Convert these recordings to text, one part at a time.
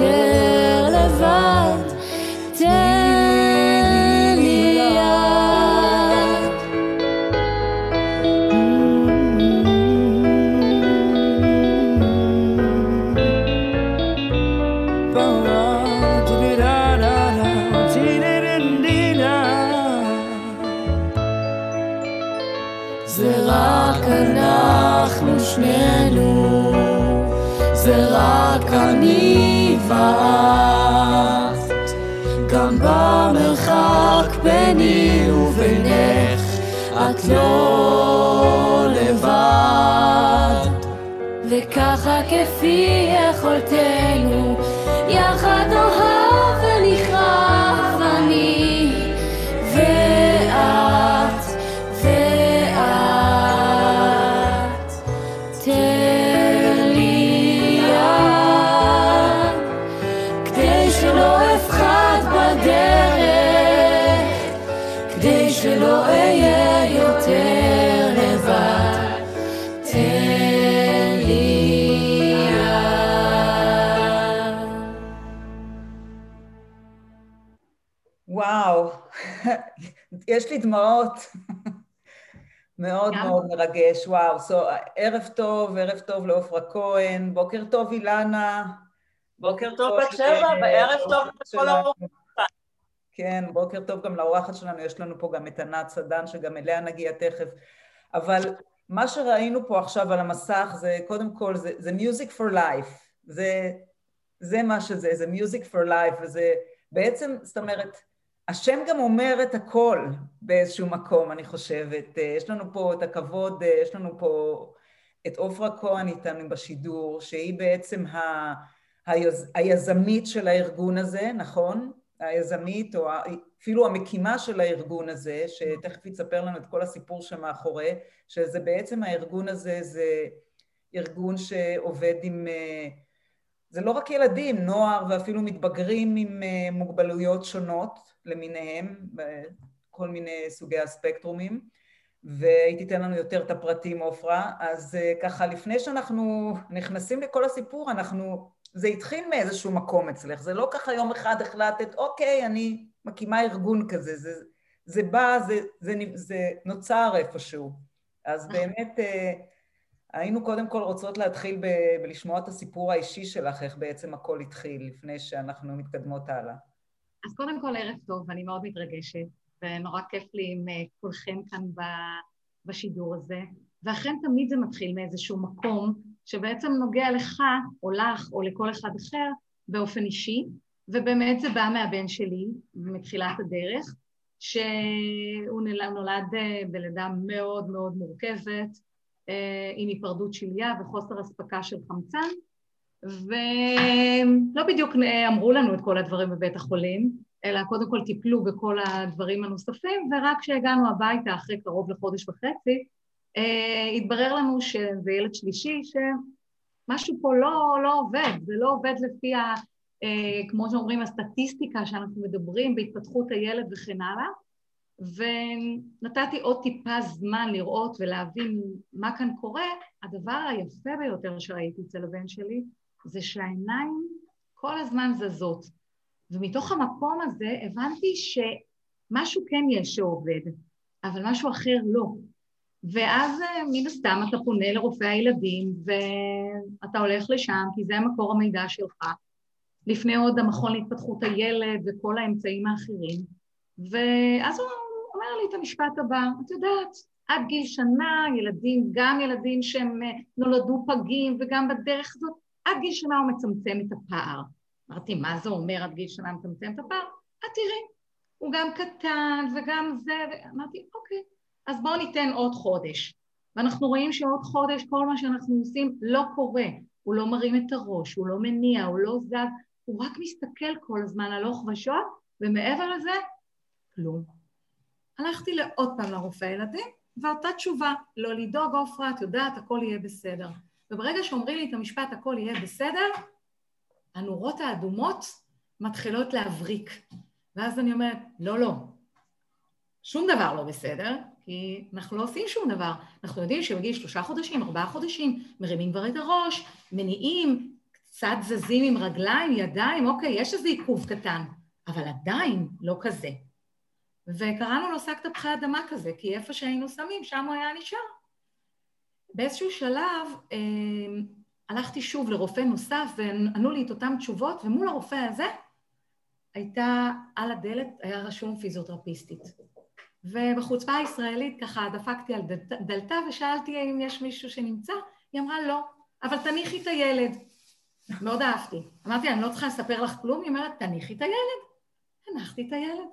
Yeah. וככה כפי יכולתנו, וואו, יש לי דמעות. מאוד גם. מאוד מרגש, וואו. So, ערב טוב, ערב טוב לעופרה כהן, בוקר טוב אילנה. בוקר טוב בת שבע, וערב טוב לכל. האורחים. כן, בוקר טוב גם לאורחת שלנו, יש לנו פה גם את ענת סדן, שגם אליה נגיע תכף. אבל מה שראינו פה עכשיו על המסך זה, קודם כל, זה, זה music for life. זה, זה מה שזה, זה music for life, וזה בעצם, זאת אומרת, השם גם אומר את הכל באיזשהו מקום, אני חושבת. אה, יש לנו פה את הכבוד, אה, יש לנו פה את עופרה כהן איתנו בשידור, שהיא בעצם ה, היז, היזמית של הארגון הזה, נכון? היזמית, או אפילו המקימה של הארגון הזה, שתכף יספר לנו את כל הסיפור שמאחורי, שזה בעצם הארגון הזה, זה ארגון שעובד עם... אה, זה לא רק ילדים, נוער ואפילו מתבגרים עם אה, מוגבלויות שונות למיניהם, בכל מיני סוגי הספקטרומים, והיא תיתן לנו יותר את הפרטים, עופרה. אז אה, ככה, לפני שאנחנו נכנסים לכל הסיפור, אנחנו... זה התחיל מאיזשהו מקום אצלך, זה לא ככה יום אחד החלטת, אוקיי, אני מקימה ארגון כזה, זה, זה בא, זה, זה, זה נוצר איפשהו. אז באמת, אה, היינו קודם כל רוצות להתחיל ב- בלשמוע את הסיפור האישי שלך, איך בעצם הכל התחיל, לפני שאנחנו מתקדמות הלאה. אז קודם כל, ערב טוב, אני מאוד מתרגשת, ונורא כיף לי עם אה, כולכם כאן ב- בשידור הזה. ואכן תמיד זה מתחיל מאיזשהו מקום שבעצם נוגע לך, או לך, או לכל אחד אחר, באופן אישי, ובאמת זה בא מהבן שלי, מתחילת הדרך, שהוא נולד אה, בלידה מאוד מאוד מורכבת, עם היפרדות שליה וחוסר אספקה של חמצן, ולא בדיוק אמרו לנו את כל הדברים בבית החולים, אלא קודם כל טיפלו בכל הדברים הנוספים, ורק כשהגענו הביתה אחרי קרוב לחודש וחצי, אה, התברר לנו שזה ילד שלישי, שמשהו פה לא, לא עובד, זה לא עובד לפי, ה, אה, כמו שאומרים, הסטטיסטיקה שאנחנו מדברים בהתפתחות הילד וכן הלאה, ונתתי עוד טיפה זמן לראות ולהבין מה כאן קורה, הדבר היפה ביותר שראיתי אצל הבן שלי, זה שהעיניים כל הזמן זזות. ומתוך המקום הזה הבנתי משהו כן יש שעובד, אבל משהו אחר לא. ואז אה, מן הסתם אתה פונה לרופא הילדים ואתה הולך לשם כי זה מקור המידע שלך. לפני עוד המכון להתפתחות הילד וכל האמצעים האחרים. ואז הוא אומר לי את המשפט הבא, את יודעת, עד גיל שנה, ילדים, גם ילדים שהם אה, נולדו פגים וגם בדרך הזאת, עד גיל שנה הוא מצמצם את הפער. אמרתי, מה זה אומר עד גיל שנה מצמצם את הפער? את תראי, הוא גם קטן וגם זה, ואמרתי, אוקיי, אז בואו ניתן עוד חודש. ואנחנו רואים שעוד חודש כל מה שאנחנו עושים לא קורה. הוא לא מרים את הראש, הוא לא מניע, הוא לא זז, הוא רק מסתכל כל הזמן הלוך ושוב, ומעבר לזה, כלום. הלכתי לעוד פעם לרופא ילדים, ואותה תשובה, לא לדאוג, עופרה, את יודעת, הכל יהיה בסדר. וברגע שאומרים לי את המשפט הכל יהיה בסדר, הנורות האדומות מתחילות להבריק. ואז אני אומרת, לא, לא, שום דבר לא בסדר, כי אנחנו לא עושים שום דבר. אנחנו יודעים שבגיל שלושה חודשים, ארבעה חודשים, מרימים כבר את הראש, מניעים, קצת זזים עם רגליים, ידיים, אוקיי, יש איזה עיכוב קטן, אבל עדיין לא כזה. וקראנו לו שק תפוחי אדמה כזה, כי איפה שהיינו שמים, שם הוא היה נשאר. באיזשהו שלב אה, הלכתי שוב לרופא נוסף וענו לי את אותן תשובות, ומול הרופא הזה הייתה על הדלת, היה רשום פיזיותרפיסטית. ובחוצפה הישראלית ככה דפקתי על דלתה ושאלתי אם יש מישהו שנמצא, היא אמרה לא, אבל תניחי את הילד. מאוד אהבתי. אמרתי, אני לא צריכה לספר לך כלום, היא אומרת, תניחי את הילד. הנחתי את הילד.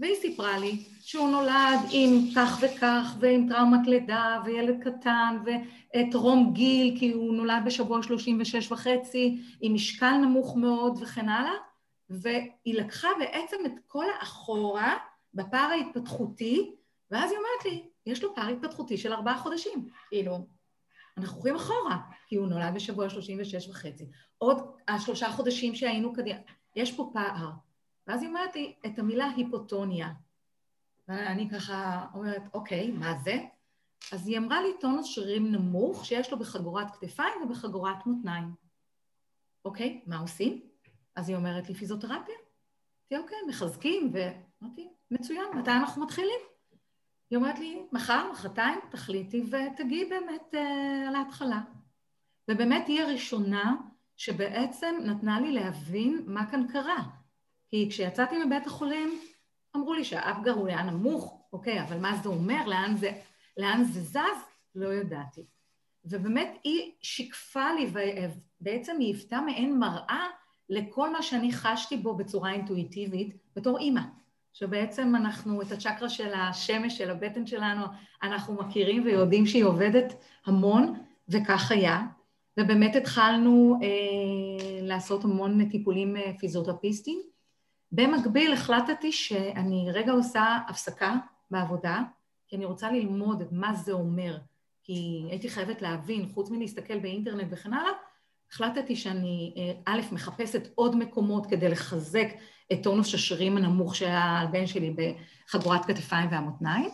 והיא סיפרה לי שהוא נולד עם כך וכך, ועם טראומת לידה, וילד קטן, וטרום גיל, כי הוא נולד בשבוע 36 וחצי, עם משקל נמוך מאוד וכן הלאה, והיא לקחה בעצם את כל האחורה בפער ההתפתחותי, ואז היא אומרת לי, יש לו פער התפתחותי של ארבעה חודשים. כאילו, אנחנו הולכים אחורה, כי הוא נולד בשבוע 36 וחצי. עוד השלושה חודשים שהיינו קדימה, יש פה פער. ואז לי את המילה היפוטוניה. ואני ככה אומרת, אוקיי, מה זה? אז היא אמרה לי טונוס שרירים נמוך שיש לו בחגורת כתפיים ובחגורת מותניים. אוקיי, מה עושים? אז היא אומרת לי פיזיותרפיה. אמרתי, אוקיי, מחזקים, ואמרתי, מצוין, מתי אנחנו מתחילים? היא אומרת לי, מחר, מחרתיים, תחליטי ותגיעי באמת אה, על ההתחלה. ובאמת היא הראשונה שבעצם נתנה לי להבין מה כאן קרה. כי כשיצאתי מבית החולים, אמרו לי שהאף גרוע היה נמוך, אוקיי, אבל מה זה אומר, לאן זה, לאן זה זז? לא ידעתי. ובאמת היא שיקפה לי, ובעצם היא היוותה מעין מראה לכל מה שאני חשתי בו בצורה אינטואיטיבית בתור אימא. שבעצם אנחנו, את הצ'קרה של השמש, של הבטן שלנו, אנחנו מכירים ויודעים שהיא עובדת המון, וכך היה. ובאמת התחלנו אה, לעשות המון טיפולים אה, פיזיותרפיסטיים. במקביל החלטתי שאני רגע עושה הפסקה בעבודה, כי אני רוצה ללמוד מה זה אומר, כי הייתי חייבת להבין, חוץ מלהסתכל באינטרנט וכן הלאה, החלטתי שאני אה, א', מחפשת עוד מקומות כדי לחזק את טונוס השרירים הנמוך שהיה על בן שלי בחגורת כתפיים והמותניים,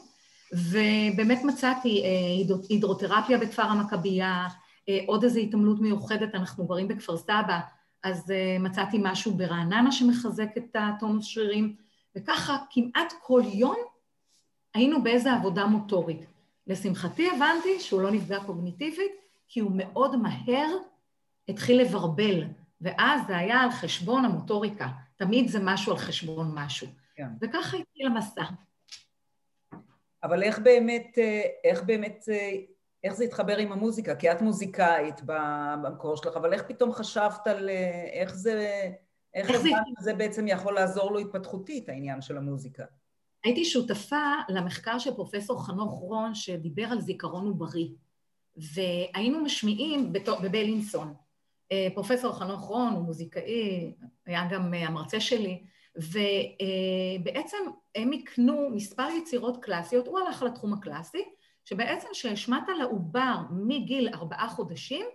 ובאמת מצאתי אה, הידרותרפיה בכפר המכבייה, אה, עוד איזו התעמלות מיוחדת, אנחנו גרים בכפר סבא, אז מצאתי משהו ברעננה שמחזק את הטונוס שרירים, וככה כמעט כל יום היינו באיזו עבודה מוטורית. לשמחתי הבנתי שהוא לא נפגע קוגניטיבית, כי הוא מאוד מהר התחיל לברבל, ואז זה היה על חשבון המוטוריקה. תמיד זה משהו על חשבון משהו. כן. וככה התחיל המסע. אבל איך באמת, איך באמת, איך זה התחבר עם המוזיקה? כי את מוזיקאית במקור שלך, אבל איך פתאום חשבת על איך זה, איך זה, זה בעצם יכול לעזור לו התפתחותית, העניין של המוזיקה? הייתי שותפה למחקר של פרופסור חנוך רון, שדיבר על זיכרון עוברי, והיינו משמיעים בבלינסון. אה, פרופסור חנוך רון הוא מוזיקאי, היה גם אה, המרצה שלי, ובעצם הם הקנו מספר יצירות קלאסיות, הוא הלך לתחום הקלאסי, שבעצם שהשמעת לעובר מגיל ארבעה חודשים,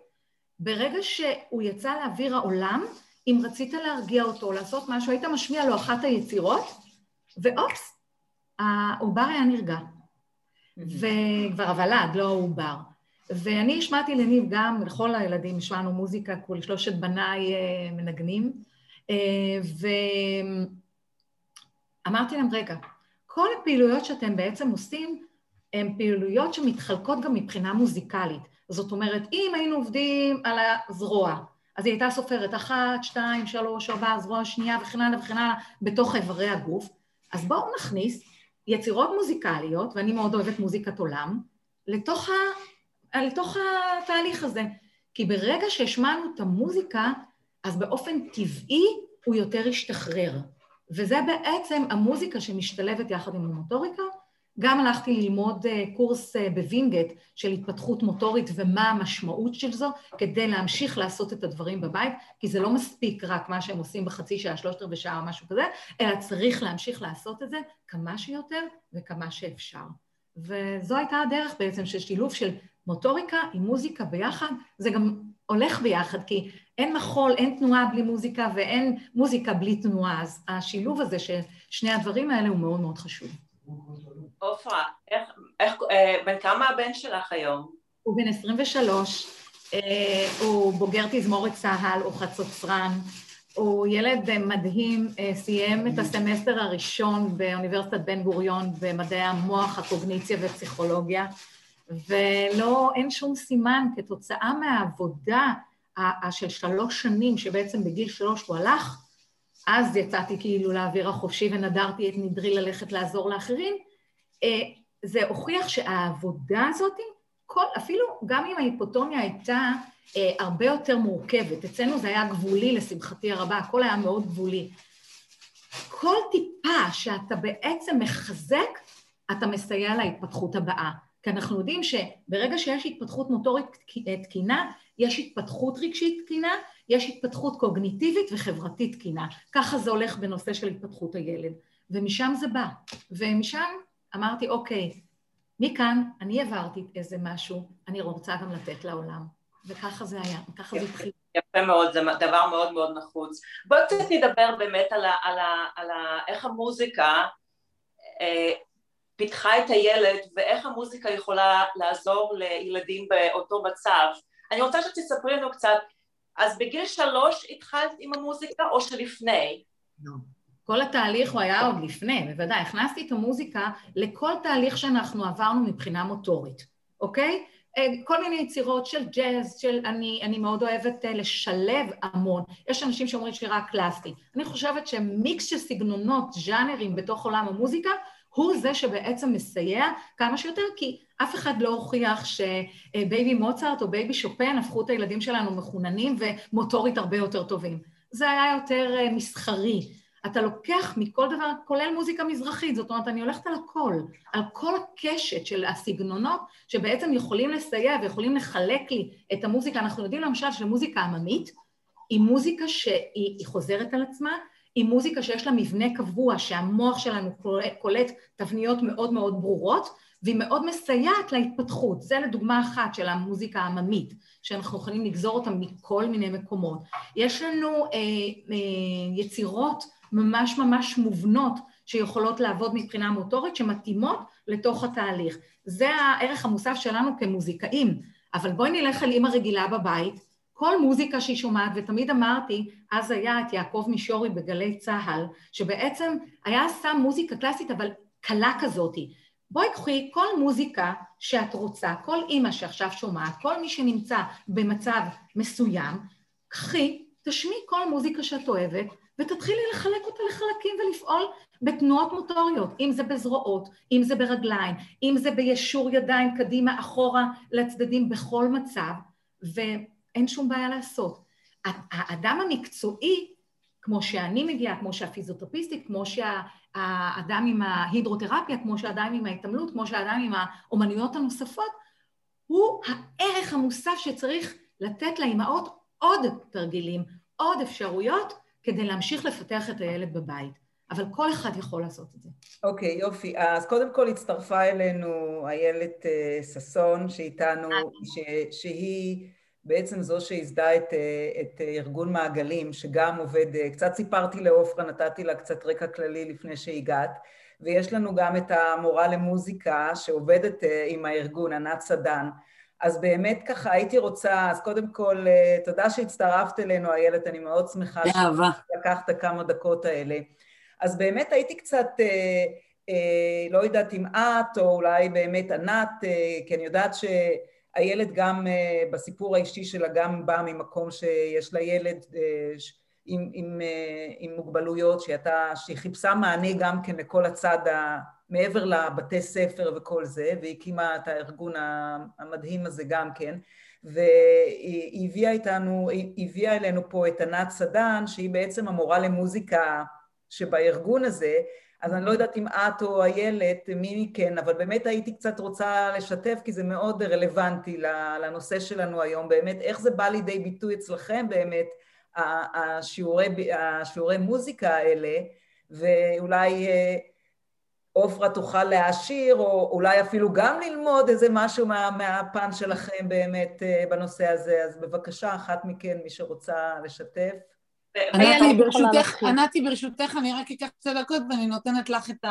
ברגע שהוא יצא לאוויר העולם, אם רצית להרגיע אותו, לעשות משהו, היית משמיע לו אחת היצירות, ואופס, העובר היה נרגע. וכבר הוולד, לא העובר. ואני השמעתי לניב גם, לכל הילדים השמענו מוזיקה, כל שלושת בניי אה, מנגנים, אה, ואמרתי להם, רגע, כל הפעילויות שאתם בעצם עושים הן פעילויות שמתחלקות גם מבחינה מוזיקלית. זאת אומרת, אם היינו עובדים על הזרוע, אז היא הייתה סופרת אחת, שתיים, שלוש, ארבע, זרוע שנייה וכן הלאה וכן הלאה בתוך איברי הגוף. אז בואו נכניס יצירות מוזיקליות, ואני מאוד אוהבת מוזיקת עולם, לתוך, ה, לתוך התהליך הזה. כי ברגע שהשמענו את המוזיקה, אז באופן טבעי הוא יותר ישתחרר. וזה בעצם המוזיקה שמשתלבת יחד עם המוטוריקה. גם הלכתי ללמוד אה, קורס אה, בווינגייט של התפתחות מוטורית ומה המשמעות של זו, כדי להמשיך לעשות את הדברים בבית, כי זה לא מספיק רק מה שהם עושים בחצי שעה, שלושת רבעי שעה או משהו כזה, אלא צריך להמשיך לעשות את זה כמה שיותר וכמה שאפשר. וזו הייתה הדרך בעצם של שילוב של מוטוריקה עם מוזיקה ביחד, זה גם הולך ביחד, כי אין מחול, אין תנועה בלי מוזיקה ואין מוזיקה בלי תנועה, אז השילוב הזה של שני הדברים האלה הוא מאוד מאוד חשוב. עופרה, אה, בן כמה הבן שלך היום? הוא בן 23, אה, הוא בוגר תזמורת צה"ל, הוא חצוצרן, הוא ילד מדהים, אה, סיים את הסמסטר הראשון באוניברסיטת בן גוריון במדעי המוח, הקוגניציה ופסיכולוגיה, ולא, אין שום סימן כתוצאה מהעבודה של שלוש שנים, שבעצם בגיל שלוש הוא הלך, אז יצאתי כאילו לאוויר החופשי ונדרתי את נדרי ללכת לעזור לאחרים, זה הוכיח שהעבודה הזאת, כל, אפילו גם אם ההיפוטומיה הייתה אה, הרבה יותר מורכבת, אצלנו זה היה גבולי לשמחתי הרבה, הכל היה מאוד גבולי. כל טיפה שאתה בעצם מחזק, אתה מסייע להתפתחות הבאה. כי אנחנו יודעים שברגע שיש התפתחות מוטורית תקינה, יש התפתחות רגשית תקינה, יש התפתחות קוגניטיבית וחברתית תקינה. ככה זה הולך בנושא של התפתחות הילד. ומשם זה בא. ומשם אמרתי, אוקיי, מכאן אני העברתי איזה משהו, אני רוצה גם לתת לעולם. וככה זה היה, ככה זה התחיל. יפה מאוד, זה דבר מאוד מאוד נחוץ. בואי קצת נדבר באמת על, ה, על, ה, על ה, איך המוזיקה אה, פיתחה את הילד ואיך המוזיקה יכולה לעזור לילדים באותו מצב. אני רוצה שתספרי לנו קצת, אז בגיל שלוש התחלת עם המוזיקה או שלפני? לא. כל התהליך הוא היה עוד לפני, בוודאי. הכנסתי את המוזיקה לכל תהליך שאנחנו עברנו מבחינה מוטורית, אוקיי? אה, כל מיני יצירות של ג'אז, של אני, אני מאוד אוהבת אה, לשלב המון. יש אנשים שאומרים שירה קלאסית. אני חושבת שמיקס של סגנונות, ז'אנרים בתוך עולם המוזיקה, הוא זה שבעצם מסייע כמה שיותר, כי אף אחד לא הוכיח שבייבי מוצרט או בייבי שופן הפכו את הילדים שלנו מחוננים ומוטורית הרבה יותר טובים. זה היה יותר אה, מסחרי. אתה לוקח מכל דבר, כולל מוזיקה מזרחית, זאת אומרת, אני הולכת על הכל, על כל הקשת של הסגנונות שבעצם יכולים לסייע ויכולים לחלק לי את המוזיקה. אנחנו יודעים למשל שמוזיקה עממית היא מוזיקה שהיא חוזרת על עצמה, היא מוזיקה שיש לה מבנה קבוע, שהמוח שלנו קולט תבניות מאוד מאוד ברורות, והיא מאוד מסייעת להתפתחות. זה לדוגמה אחת של המוזיקה העממית, שאנחנו יכולים לגזור אותה מכל מיני מקומות. יש לנו אה, אה, יצירות ממש ממש מובנות שיכולות לעבוד מבחינה מוטורית, שמתאימות לתוך התהליך. זה הערך המוסף שלנו כמוזיקאים. אבל בואי נלך על אימא רגילה בבית, כל מוזיקה שהיא שומעת, ותמיד אמרתי, אז היה את יעקב מישורי בגלי צה"ל, שבעצם היה שם מוזיקה קלאסית, אבל קלה כזאתי. בואי קחי כל מוזיקה שאת רוצה, כל אימא שעכשיו שומעת, כל מי שנמצא במצב מסוים, קחי, תשמעי כל מוזיקה שאת אוהבת, ותתחילי לחלק אותה לחלקים ולפעול בתנועות מוטוריות, אם זה בזרועות, אם זה ברגליים, אם זה בישור ידיים קדימה, אחורה, לצדדים, בכל מצב, ואין שום בעיה לעשות. האדם המקצועי, כמו שאני מגיעה, כמו שהפיזיותרפיסטית, כמו שהאדם עם ההידרותרפיה, כמו שהאדם עם ההתעמלות, כמו שהאדם עם האומנויות הנוספות, הוא הערך המוסף שצריך לתת לאימהות עוד תרגילים, עוד אפשרויות, כדי להמשיך לפתח את הילד בבית. אבל כל אחד יכול לעשות את זה. אוקיי, okay, יופי. אז קודם כל הצטרפה אלינו איילת אה, ששון, שאיתנו, ש, שהיא בעצם זו שייסדה את, אה, את ארגון מעגלים, שגם עובד, אה, קצת סיפרתי לעופרה, נתתי לה קצת רקע כללי לפני שהגעת, ויש לנו גם את המורה למוזיקה שעובדת עם הארגון, ענת סדן. אז באמת ככה הייתי רוצה, אז קודם כל, אה, תודה שהצטרפת אלינו, איילת, אני מאוד שמחה. שלקחת כמה דקות האלה. אז באמת הייתי קצת אה, לא יודעת אם את או אולי באמת ענת, כי אני יודעת שהילד גם בסיפור האישי שלה גם בא ממקום שיש לה ילד עם, עם, עם מוגבלויות, שהיא חיפשה מענה גם כן לכל הצד ה... מעבר לבתי ספר וכל זה, והיא הקימה את הארגון המדהים הזה גם כן, והיא הביאה איתנו, היא הביאה אלינו פה את ענת סדן, שהיא בעצם המורה למוזיקה שבארגון הזה, אז אני לא יודעת אם את או איילת, מי מכן, אבל באמת הייתי קצת רוצה לשתף, כי זה מאוד רלוונטי לנושא שלנו היום, באמת, איך זה בא לידי ביטוי אצלכם באמת, השיעורי, השיעורי מוזיקה האלה, ואולי אה, עופרה תוכל להעשיר, או אולי אפילו גם ללמוד איזה משהו מה, מהפן שלכם באמת אה, בנושא הזה. אז בבקשה, אחת מכן, מי שרוצה לשתף. ענתי, ברשותך, ענתי, ברשותך, אני רק אקח שתי דקות ואני נותנת לך את,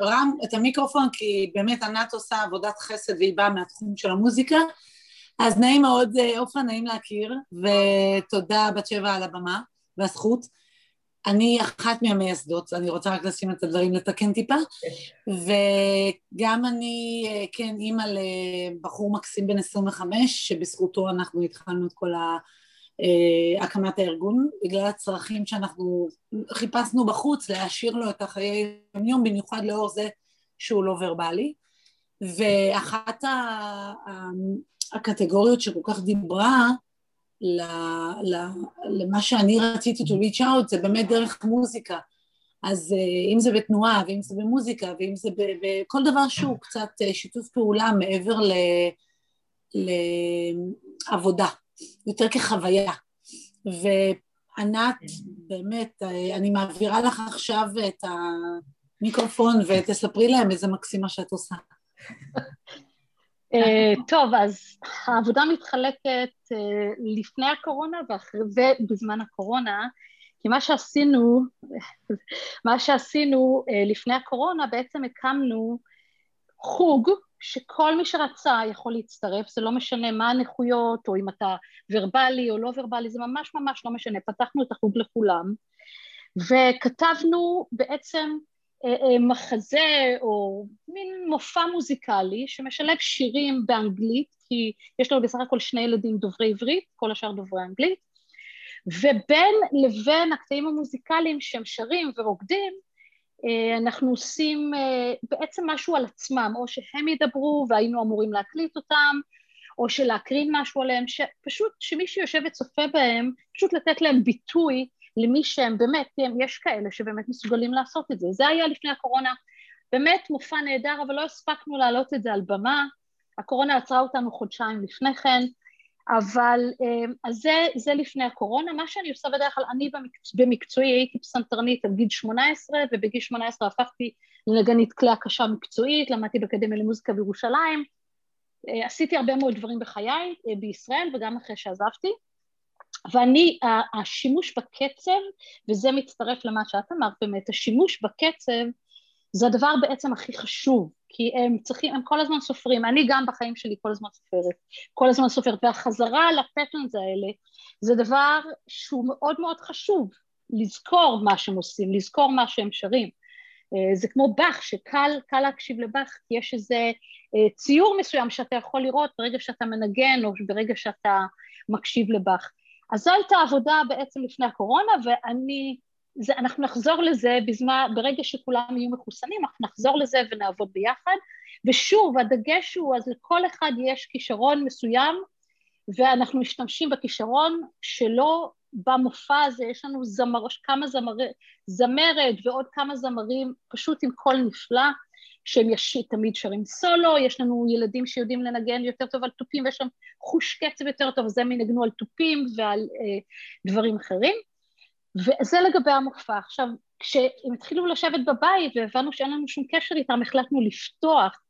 הרם, את המיקרופון, כי באמת ענת עושה עבודת חסד והיא באה מהתחום של המוזיקה. אז נעים מאוד, אה, עופרה, נעים להכיר, ותודה בת שבע על הבמה והזכות. אני אחת מהמייסדות, אני רוצה רק לשים את הדברים לתקן טיפה, וגם אני, אה, כן, אימא לבחור מקסים בן 25, שבזכותו אנחנו התחלנו את כל ה... אה, הקמת הארגון, בגלל הצרכים שאנחנו חיפשנו בחוץ להשאיר לו את החיי יום, במיוחד לאור זה שהוא לא ורבלי. ואחת הקטגוריות שכל כך דיברה למה שאני רציתי to reach out זה באמת דרך מוזיקה. אז אה, אם זה בתנועה, ואם זה במוזיקה, ואם זה בכל דבר שהוא קצת אה, שיתוף פעולה מעבר ל, לעבודה, יותר כחוויה. וענת, באמת, אה, אני מעבירה לך עכשיו את המיקרופון ותספרי להם איזה מקסימה שאת עושה. Uh, טוב, אז העבודה מתחלקת uh, לפני הקורונה ובזמן הקורונה, כי מה שעשינו, מה שעשינו uh, לפני הקורונה, בעצם הקמנו חוג שכל מי שרצה יכול להצטרף, זה לא משנה מה הנכויות, או אם אתה ורבלי או לא ורבלי, זה ממש ממש לא משנה, פתחנו את החוג לכולם, וכתבנו בעצם אה, אה, מחזה או מין מופע מוזיקלי שמשלב שירים באנגלית, כי יש לנו בסך הכל שני ילדים דוברי עברית, כל השאר דוברי אנגלית, ובין לבין הקטעים המוזיקליים שהם שרים ורוקדים, אה, אנחנו עושים בעצם משהו על עצמם, או שהם ידברו והיינו אמורים להקליט אותם, או שלהקרין משהו עליהם, שפשוט שמי שיושב וצופה בהם, פשוט לתת להם ביטוי למי שהם באמת, יש כאלה שבאמת מסוגלים לעשות את זה. זה היה לפני הקורונה, באמת מופע נהדר, אבל לא הספקנו להעלות את זה על במה. הקורונה עצרה אותנו חודשיים לפני כן, אבל אה, אז זה, זה לפני הקורונה. מה שאני עושה בדרך כלל, אני במקצוע, במקצועי הייתי פסנתרנית עד גיל 18, ובגיל 18 הפכתי לנגנית כלי הקשה מקצועית, למדתי באקדמיה למוזיקה בירושלים. אה, עשיתי הרבה מאוד דברים בחיי אה, בישראל וגם אחרי שעזבתי. ואני, השימוש בקצב, וזה מצטרף למה שאת אמרת באמת, השימוש בקצב זה הדבר בעצם הכי חשוב, כי הם צריכים, הם כל הזמן סופרים, אני גם בחיים שלי כל הזמן סופרת, כל הזמן סופרת, והחזרה לפטרנס האלה זה דבר שהוא מאוד מאוד חשוב, לזכור מה שהם עושים, לזכור מה שהם שרים. אה, זה כמו באך, שקל להקשיב לבאך, כי יש איזה אה, ציור מסוים שאתה יכול לראות ברגע שאתה מנגן או ברגע שאתה מקשיב לבאך. אז זו הייתה עבודה בעצם לפני הקורונה, ואני, זה, אנחנו נחזור לזה בזמן, ברגע שכולם יהיו מחוסנים, אנחנו נחזור לזה ונעבוד ביחד. ושוב, הדגש הוא, אז לכל אחד יש כישרון מסוים, ואנחנו משתמשים בכישרון שלו במופע הזה, יש לנו זמר, כמה זמר, זמרת ועוד כמה זמרים, פשוט עם קול נפלא. שהם יש, תמיד שרים סולו, יש לנו ילדים שיודעים לנגן יותר טוב על תופים ויש שם חוש קצב יותר טוב, אז הם ינגנו על תופים ועל אה, דברים אחרים. וזה לגבי המופע. עכשיו, כשהם התחילו לשבת בבית והבנו שאין לנו שום קשר איתם, החלטנו לפתוח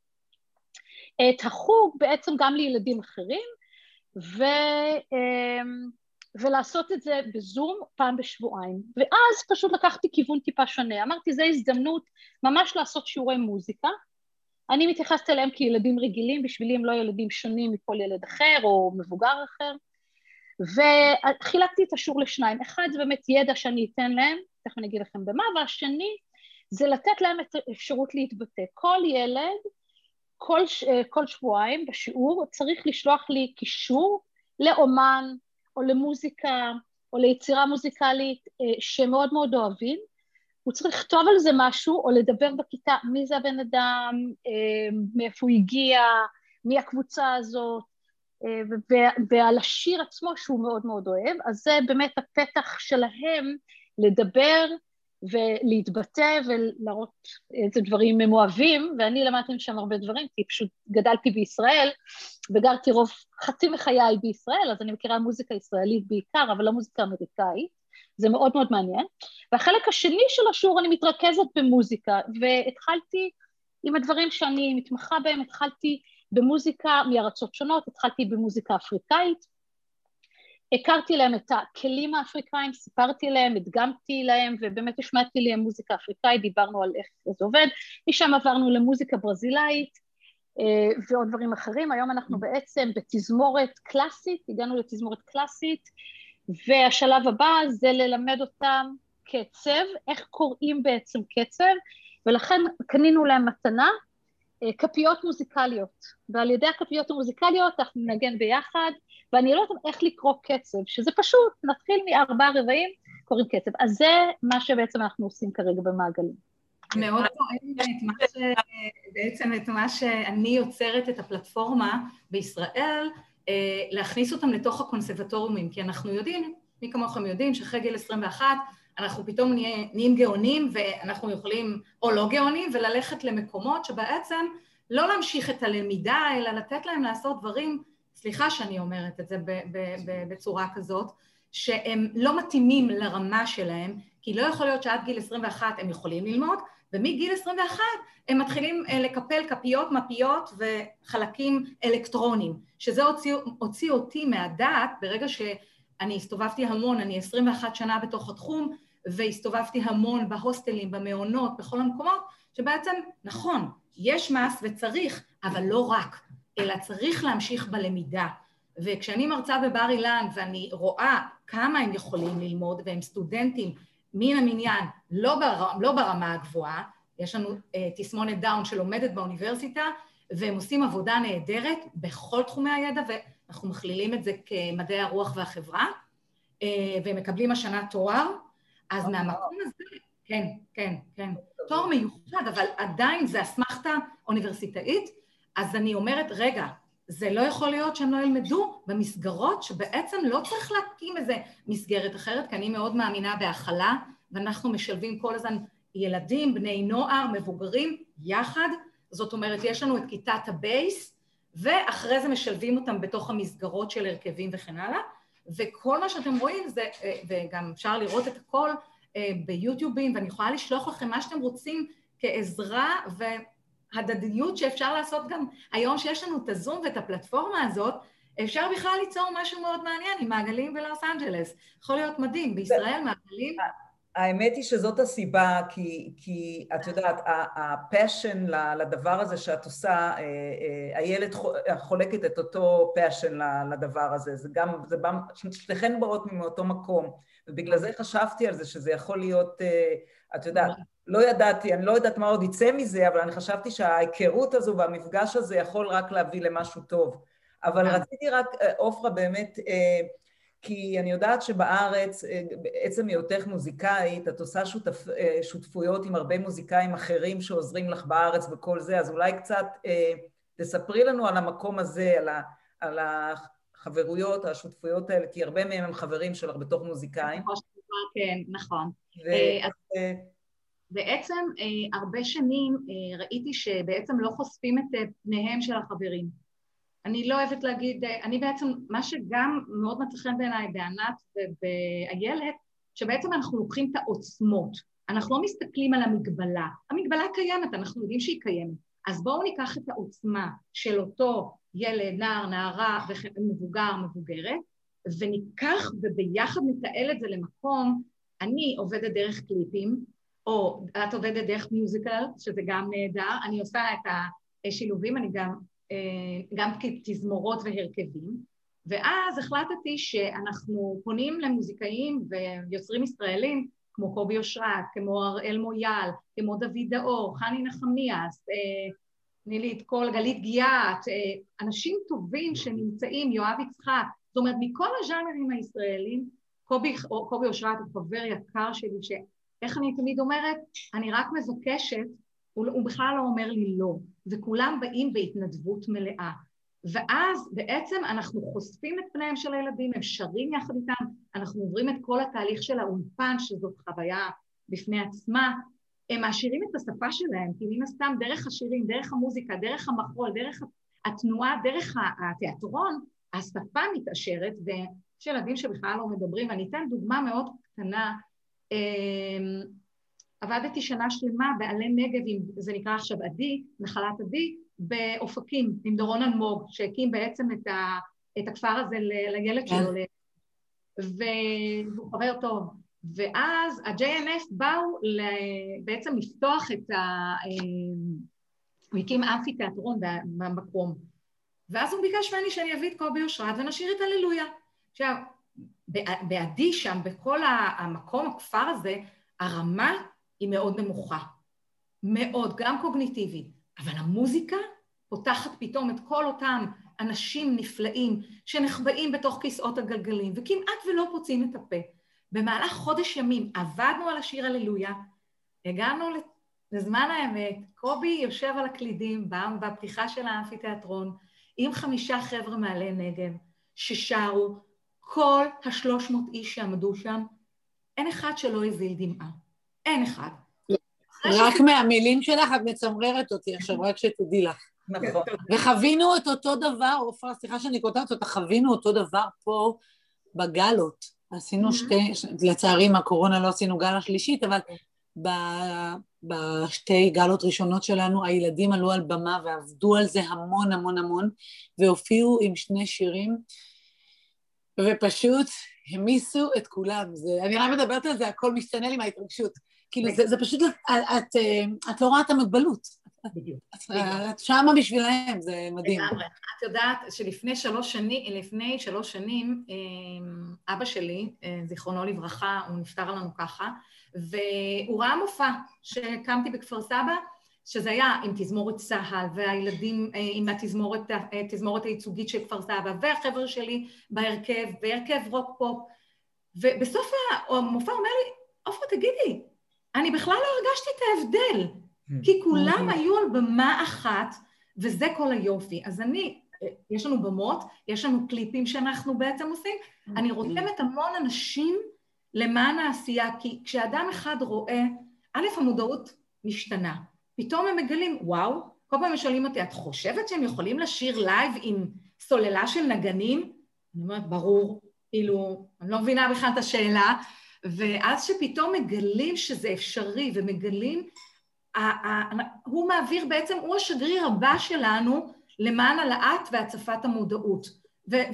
את החוג בעצם גם לילדים אחרים, ו... אה, ולעשות את זה בזום פעם בשבועיים. ואז פשוט לקחתי כיוון טיפה שונה. אמרתי, זו הזדמנות ממש לעשות שיעורי מוזיקה. אני מתייחסת אליהם כילדים רגילים, בשבילי הם לא ילדים שונים מכל ילד אחר או מבוגר אחר. וחילקתי את השיעור לשניים. אחד זה באמת ידע שאני אתן להם, תכף אני אגיד לכם במה, והשני זה לתת להם את האפשרות להתבטא. כל ילד, כל, כל שבועיים בשיעור צריך לשלוח לי קישור לאומן או למוזיקה או ליצירה מוזיקלית שהם מאוד מאוד אוהבים, הוא צריך לכתוב על זה משהו או לדבר בכיתה מי זה הבן אדם, מאיפה הוא הגיע, מי הקבוצה הזאת, ועל השיר עצמו שהוא מאוד מאוד אוהב, אז זה באמת הפתח שלהם לדבר ולהתבטא ולהראות איזה דברים הם אוהבים, ואני למדתי שם הרבה דברים, כי פשוט גדלתי בישראל וגרתי רוב חצי מחיי בישראל, אז אני מכירה מוזיקה ישראלית בעיקר, אבל לא מוזיקה אמריקאית, זה מאוד מאוד מעניין. והחלק השני של השיעור אני מתרכזת במוזיקה, והתחלתי עם הדברים שאני מתמחה בהם, התחלתי במוזיקה מארצות שונות, התחלתי במוזיקה אפריקאית, הכרתי להם את הכלים האפריקאים, סיפרתי להם, הדגמתי להם, ובאמת השמעתי להם מוזיקה אפריקאית, דיברנו על איך זה עובד, משם עברנו למוזיקה ברזילאית אה, ועוד דברים אחרים, היום אנחנו בעצם בתזמורת קלאסית, הגענו לתזמורת קלאסית, והשלב הבא זה ללמד אותם קצב, איך קוראים בעצם קצב, ולכן קנינו להם מתנה, כפיות מוזיקליות, ועל ידי הכפיות המוזיקליות אנחנו נגן ביחד, ואני לא יודעת איך לקרוא קצב, שזה פשוט, נתחיל מארבעה רבעים, קוראים קצב. אז זה מה שבעצם אנחנו עושים כרגע במעגלים. מאוד טוען בעצם את מה שאני יוצרת את הפלטפורמה בישראל, אה, להכניס אותם לתוך הקונסרבטוריומים, כי אנחנו יודעים, מי כמוכם יודעים, שאחרי גיל 21 אנחנו פתאום נהיים גאונים ואנחנו יכולים, או לא גאונים, וללכת למקומות שבעצם לא להמשיך את הלמידה, אלא לתת להם לעשות דברים, סליחה שאני אומרת את זה בצורה כזאת, שהם לא מתאימים לרמה שלהם, כי לא יכול להיות שעד גיל 21 הם יכולים ללמוד, ומגיל 21 הם מתחילים אה, לקפל כפיות, מפיות וחלקים אלקטרוניים, שזה הוציא, הוציא אותי מהדעת ברגע שאני הסתובבתי המון, אני 21 שנה בתוך התחום, והסתובבתי המון בהוסטלים, במעונות, בכל המקומות, שבעצם, נכון, יש מס וצריך, אבל לא רק, אלא צריך להמשיך בלמידה. וכשאני מרצה בבר אילן ואני רואה כמה הם יכולים ללמוד, והם סטודנטים מן המניין, לא, בר, לא ברמה הגבוהה, יש לנו אה, תסמונת דאון שלומדת באוניברסיטה, והם עושים עבודה נהדרת בכל תחומי הידע, ואנחנו מכלילים את זה כמדעי הרוח והחברה, אה, והם מקבלים השנה תואר, אז. מהמקום הזה, כן, כן, כן, תואר מיוחד, אבל עדיין זה אסמכתה אוניברסיטאית, אז אני אומרת, רגע, זה לא יכול להיות שהם לא ילמדו במסגרות שבעצם לא צריך להקים איזה מסגרת אחרת, כי אני מאוד מאמינה בהכלה, ואנחנו משלבים כל הזמן ילדים, בני נוער, מבוגרים, יחד, זאת אומרת, יש לנו את כיתת הבייס, ואחרי זה משלבים אותם בתוך המסגרות של הרכבים וכן הלאה, וכל מה שאתם רואים זה, אה, וגם אפשר לראות את הכל אה, ביוטיובים, ואני יכולה לשלוח לכם מה שאתם רוצים כעזרה והדדיות שאפשר לעשות גם היום שיש לנו את הזום ואת הפלטפורמה הזאת, אפשר בכלל ליצור משהו מאוד מעניין עם מעגלים בלוס אנג'לס. יכול להיות מדהים, בישראל מעגלים... האמת היא שזאת הסיבה, כי, כי את יודעת, ה passion לדבר הזה שאת עושה, איילת אה, אה, חולקת את אותו passion לדבר הזה, זה גם, זה בא, שתיכן באות מאותו מקום, ובגלל זה חשבתי על זה, שזה יכול להיות, אה, את יודעת, לא ידעתי, אני לא יודעת מה עוד יצא מזה, אבל אני חשבתי שההיכרות הזו והמפגש הזה יכול רק להביא למשהו טוב. אבל רציתי רק, עופרה, באמת, כי אני יודעת שבארץ, אה, בעצם היותך מוזיקאית, את עושה שותפ, אה, שותפויות עם הרבה מוזיקאים אחרים שעוזרים לך בארץ וכל זה, אז אולי קצת אה, תספרי לנו על המקום הזה, על, ה, על החברויות, השותפויות האלה, כי הרבה מהם הם חברים שלך בתוך מוזיקאים. כן, נכון. ו... אז... בעצם הרבה שנים ראיתי שבעצם לא חושפים את פניהם של החברים. אני לא אוהבת להגיד, אני בעצם, מה שגם מאוד מצא חן בעיניי בענת ובאיילת, שבעצם אנחנו לוקחים את העוצמות, אנחנו לא מסתכלים על המגבלה, המגבלה קיימת, אנחנו יודעים שהיא קיימת, אז בואו ניקח את העוצמה של אותו ילד, נער, נערה, מבוגר, מבוגרת, וניקח וביחד נתעל את זה למקום, אני עובדת דרך קליפים, או את עובדת דרך מיוזיקל, שזה גם נהדר, אני עושה את השילובים, אני גם אה, גם כתזמורות והרכבים, ואז החלטתי שאנחנו פונים למוזיקאים ויוצרים ישראלים, כמו קובי אושרת, כמו הראל מויאל, כמו דוד דאור, חני נחמיאס, אה, תני לי את כל גלית גיאת, אה, אנשים טובים שנמצאים, יואב יצחק, זאת אומרת מכל הז'אנרים הישראלים, קובי, קובי אושרת הוא חבר יקר שלי, שאיך אני תמיד אומרת, אני רק מבקשת, הוא, הוא בכלל לא אומר לי לא, וכולם באים בהתנדבות מלאה. ואז בעצם אנחנו חושפים את פניהם של הילדים, הם שרים יחד איתם, אנחנו עוברים את כל התהליך של האולפן, שזאת חוויה בפני עצמה, הם מעשירים את השפה שלהם, כי מן הסתם דרך השירים, דרך המוזיקה, דרך המחול, דרך התנועה, דרך התיאטרון, השפה מתעשרת, ויש ילדים שבכלל לא מדברים, ואני אתן דוגמה מאוד קטנה, אמ, עבדתי שנה שלמה בעלי נגב, זה נקרא עכשיו עדי, נחלת עדי, באופקים, עם דורון אלמוג, שהקים בעצם את, ה, את הכפר הזה לילד כן. שלו, והוא חבר טוב. ואז ה-JNF באו בעצם לפתוח את ה... הוא הקים אמפי תיאטרון במקום. ואז הוא ביקש ממני שאני אביא את קובי אושרת ונשאיר את הללויה. עכשיו, בעדי שם, בכל המקום, הכפר הזה, הרמה היא מאוד נמוכה. מאוד, גם קוגניטיבית. אבל המוזיקה פותחת פתאום את כל אותם אנשים נפלאים שנחבאים בתוך כיסאות הגלגלים וכמעט ולא פוצעים את הפה. במהלך חודש ימים עבדנו על השיר הללויה, הגענו לזמן האמת, קובי יושב על הקלידים בפתיחה של האמפיתיאטרון עם חמישה חבר'ה מעלי נגב ששרו, כל השלוש מאות איש שעמדו שם, אין אחד שלא הזיל דמעה. אין אחד. רק מהמילים שלך את מצמררת אותי עכשיו, רק שתדעי לך. נכון. וחווינו את אותו דבר, עופרה, סליחה שאני קוטעת אותך, חווינו אותו דבר פה בגלות. עשינו שתי, לצערי עם הקורונה לא עשינו גל השלישית, אבל בשתי גלות ראשונות שלנו הילדים עלו על במה ועבדו על זה המון המון המון, והופיעו עם שני שירים, ופשוט המיסו את כולם. זה, אני רק מדברת על זה, הכל משתנה לי מההתרגשות. כאילו, זה, זה פשוט, את, את, לא רואה את המגבלות. בדיוק. את שמה בשבילהם, זה מדהים. לגמרי. את יודעת שלפני שלוש שנים, לפני שלוש שנים, אה, אבא שלי, אה, זיכרונו לברכה, הוא נפטר לנו ככה, והוא ראה מופע שהקמתי בכפר סבא, שזה היה עם תזמורת צה"ל, והילדים אה, עם התזמורת, התזמורת הייצוגית של כפר סבא, והחבר'ה שלי בהרכב, והרכב רוק פופ, ובסוף המופע אומר לי, עופרה, תגידי, אני בכלל לא הרגשתי את ההבדל, mm. כי כולם mm. היו על במה אחת, וזה כל היופי. אז אני, יש לנו במות, יש לנו קליפים שאנחנו בעצם עושים, mm. אני רותמת המון אנשים למען העשייה, כי כשאדם אחד רואה, א', המודעות משתנה. פתאום הם מגלים, וואו, כל פעם הם שואלים אותי, את חושבת שהם יכולים לשיר לייב עם סוללה של נגנים? אני אומרת, ברור, כאילו, אני לא מבינה בכלל את השאלה, ואז שפתאום מגלים שזה אפשרי ומגלים, הוא מעביר בעצם, הוא השגריר הבא שלנו למען העלאת והצפת המודעות.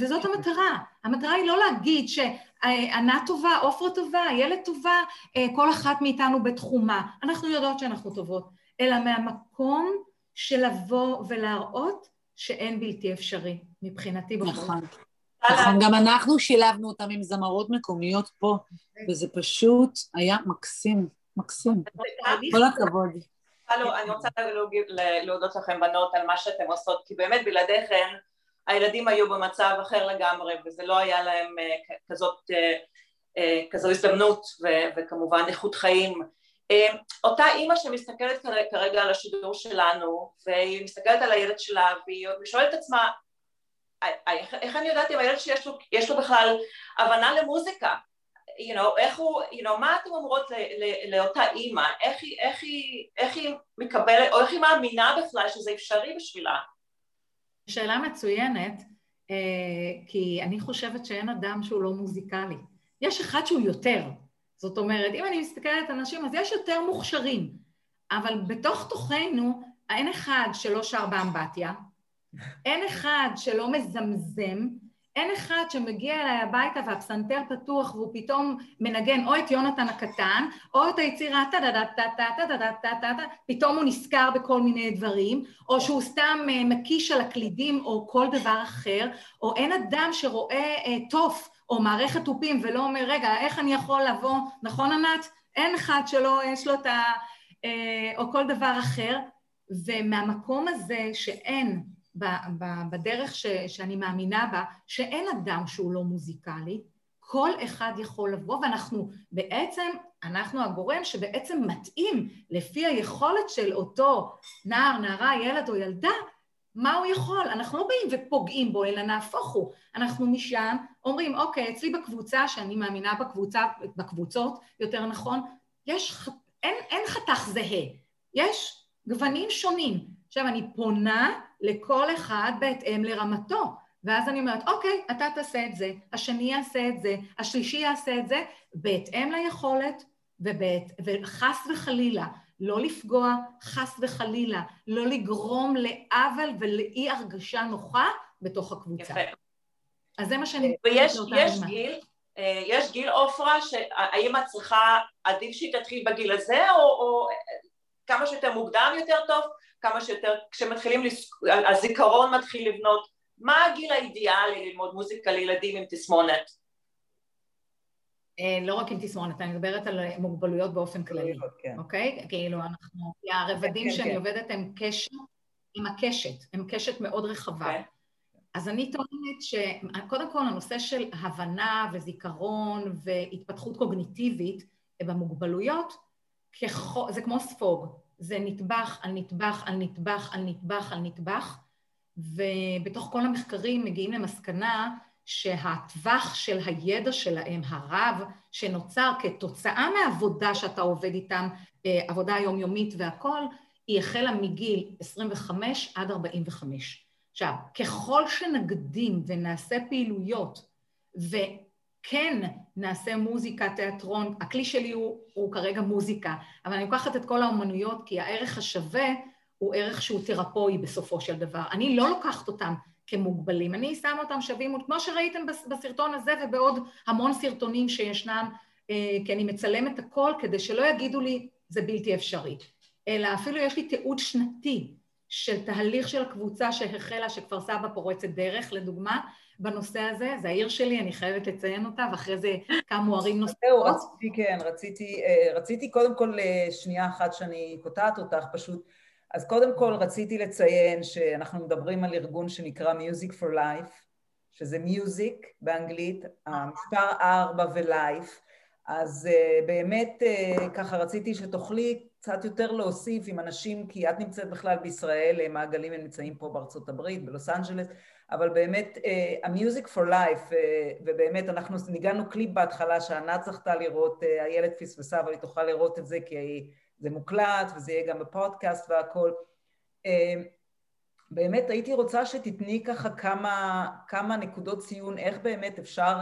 וזאת המטרה. המטרה היא לא להגיד שענת טובה, עופרה טובה, ילד טובה, אה, כל אחת מאיתנו בתחומה. אנחנו יודעות שאנחנו טובות. אלא מהמקום של לבוא ולהראות שאין בלתי אפשרי, מבחינתי בכל נכון. נכון, גם אנחנו שילבנו אותם עם זמרות מקומיות פה, וזה פשוט היה מקסים, מקסים. כל הכבוד. אני רוצה להודות לכם בנות על מה שאתן עושות, כי באמת בלעדיכן הילדים היו במצב אחר לגמרי, וזה לא היה להם אה, כזאת, אה, אה, כזו הזדמנות, וכמובן איכות חיים. אותה אימא שמסתכלת כרגע על השידור שלנו, והיא מסתכלת על הילד שלה, והיא שואלת את עצמה, איך אני יודעת אם הילד שיש לו, בכלל הבנה למוזיקה? You know, איך הוא, you know, מה אתם אומרות לאותה אימא? איך איך, איך היא מקבלת, או איך היא מאמינה בכלל שזה אפשרי בשבילה? שאלה מצוינת, אה, כי אני חושבת שאין אדם שהוא לא מוזיקלי. יש אחד שהוא יותר. זאת אומרת, אם אני מסתכלת על אנשים, אז יש יותר מוכשרים. אבל בתוך תוכנו, אין אחד שלא שר באמבטיה, אין אחד שלא מזמזם, אין אחד שמגיע אליי הביתה והפסנתר פתוח והוא פתאום מנגן או את יונתן הקטן או את היצירה טה דה דה טה טה טה טה טה טה טה פתאום הוא נזכר בכל מיני דברים או שהוא סתם מקיש על הקלידים או כל דבר אחר או אין אדם שרואה תוף או מערכת תופים ולא אומר רגע איך אני יכול לבוא נכון ענת אין אחד שלא יש לו את ה... אה, או כל דבר אחר, ומהמקום הזה שאין, בדרך ש, שאני מאמינה בה, שאין אדם שהוא לא מוזיקלי, כל אחד יכול לבוא, ואנחנו בעצם, אנחנו הגורם שבעצם מתאים לפי היכולת של אותו נער, נערה, ילד או ילדה, מה הוא יכול. אנחנו לא באים ופוגעים בו, אלא נהפוך הוא. אנחנו משם אומרים, אוקיי, אצלי בקבוצה, שאני מאמינה בקבוצה, בקבוצות, יותר נכון, יש, אין, אין חתך זהה, יש גוונים שונים. עכשיו, אני פונה לכל אחד בהתאם לרמתו. ואז אני אומרת, אוקיי, אתה תעשה את זה, השני יעשה את זה, השלישי יעשה את זה, בהתאם ליכולת, ובהת... וחס וחלילה, לא לפגוע, חס וחלילה, לא לגרום לעוול ולאי הרגשה נוחה בתוך הקבוצה. יפה. אז זה מה שאני... ויש יש גיל, אה, יש גיל עופרה, האם את צריכה, עדיף שהיא תתחיל בגיל הזה, או, או כמה שיותר מוקדם יותר טוב, כמה שיותר, כשמתחילים, הזיכרון מתחיל לבנות מה הגיל האידיאלי ללמוד מוזיקה לילדים עם תסמונת? אה, לא רק עם תסמונת, אני מדברת על מוגבלויות באופן כללי, כן. אוקיי? כאילו אנחנו, הרבדים כן, שאני כן. עובדת הם קשת, הם הקשת, הם קשת מאוד רחבה. אז אני טוענת שקודם כל הנושא של הבנה וזיכרון והתפתחות קוגניטיבית במוגבלויות, זה כמו ספוג, זה נטבח על נטבח על נטבח על נטבח על נטבח, ובתוך כל המחקרים מגיעים למסקנה שהטווח של הידע שלהם, הרב, שנוצר כתוצאה מהעבודה שאתה עובד איתם, אה, עבודה יומיומית והכול, היא החלה מגיל 25 עד 45. עכשיו, ככל שנקדים ונעשה פעילויות, וכן נעשה מוזיקה, תיאטרון, הכלי שלי הוא, הוא כרגע מוזיקה, אבל אני לוקחת את כל האומנויות כי הערך השווה הוא ערך שהוא תרפואי בסופו של דבר. אני לא לוקחת אותם כמוגבלים, אני שמה אותם שווים, כמו שראיתם בסרטון הזה ובעוד המון סרטונים שישנם, אה, כי אני מצלמת הכל כדי שלא יגידו לי זה בלתי אפשרי, אלא אפילו יש לי תיעוד שנתי של תהליך של הקבוצה שהחלה, שכפר סבא פורצת דרך, לדוגמה, בנושא הזה, זה העיר שלי, אני חייבת לציין אותה, ואחרי זה קמו ערים נוספות. רציתי, כן, רציתי, אה, רציתי קודם כל אה, שנייה אחת שאני קוטעת אותך, פשוט. אז קודם כל רציתי לציין שאנחנו מדברים על ארגון שנקרא Music for Life, שזה מיוזיק באנגלית, המספר 4 ולייף, אז uh, באמת uh, ככה רציתי שתוכלי קצת יותר להוסיף עם אנשים, כי את נמצאת בכלל בישראל, מעגלים הם נמצאים פה בארצות הברית, בלוס אנג'לס, אבל באמת for Life, uh, ובאמת אנחנו ניגענו קליפ בהתחלה שענת זכתה לראות, איילת פספסה, אבל היא תוכל לראות את זה כי. זה מוקלט וזה יהיה גם בפודקאסט והכל. אה, באמת הייתי רוצה שתתני ככה כמה, כמה נקודות ציון, איך באמת אפשר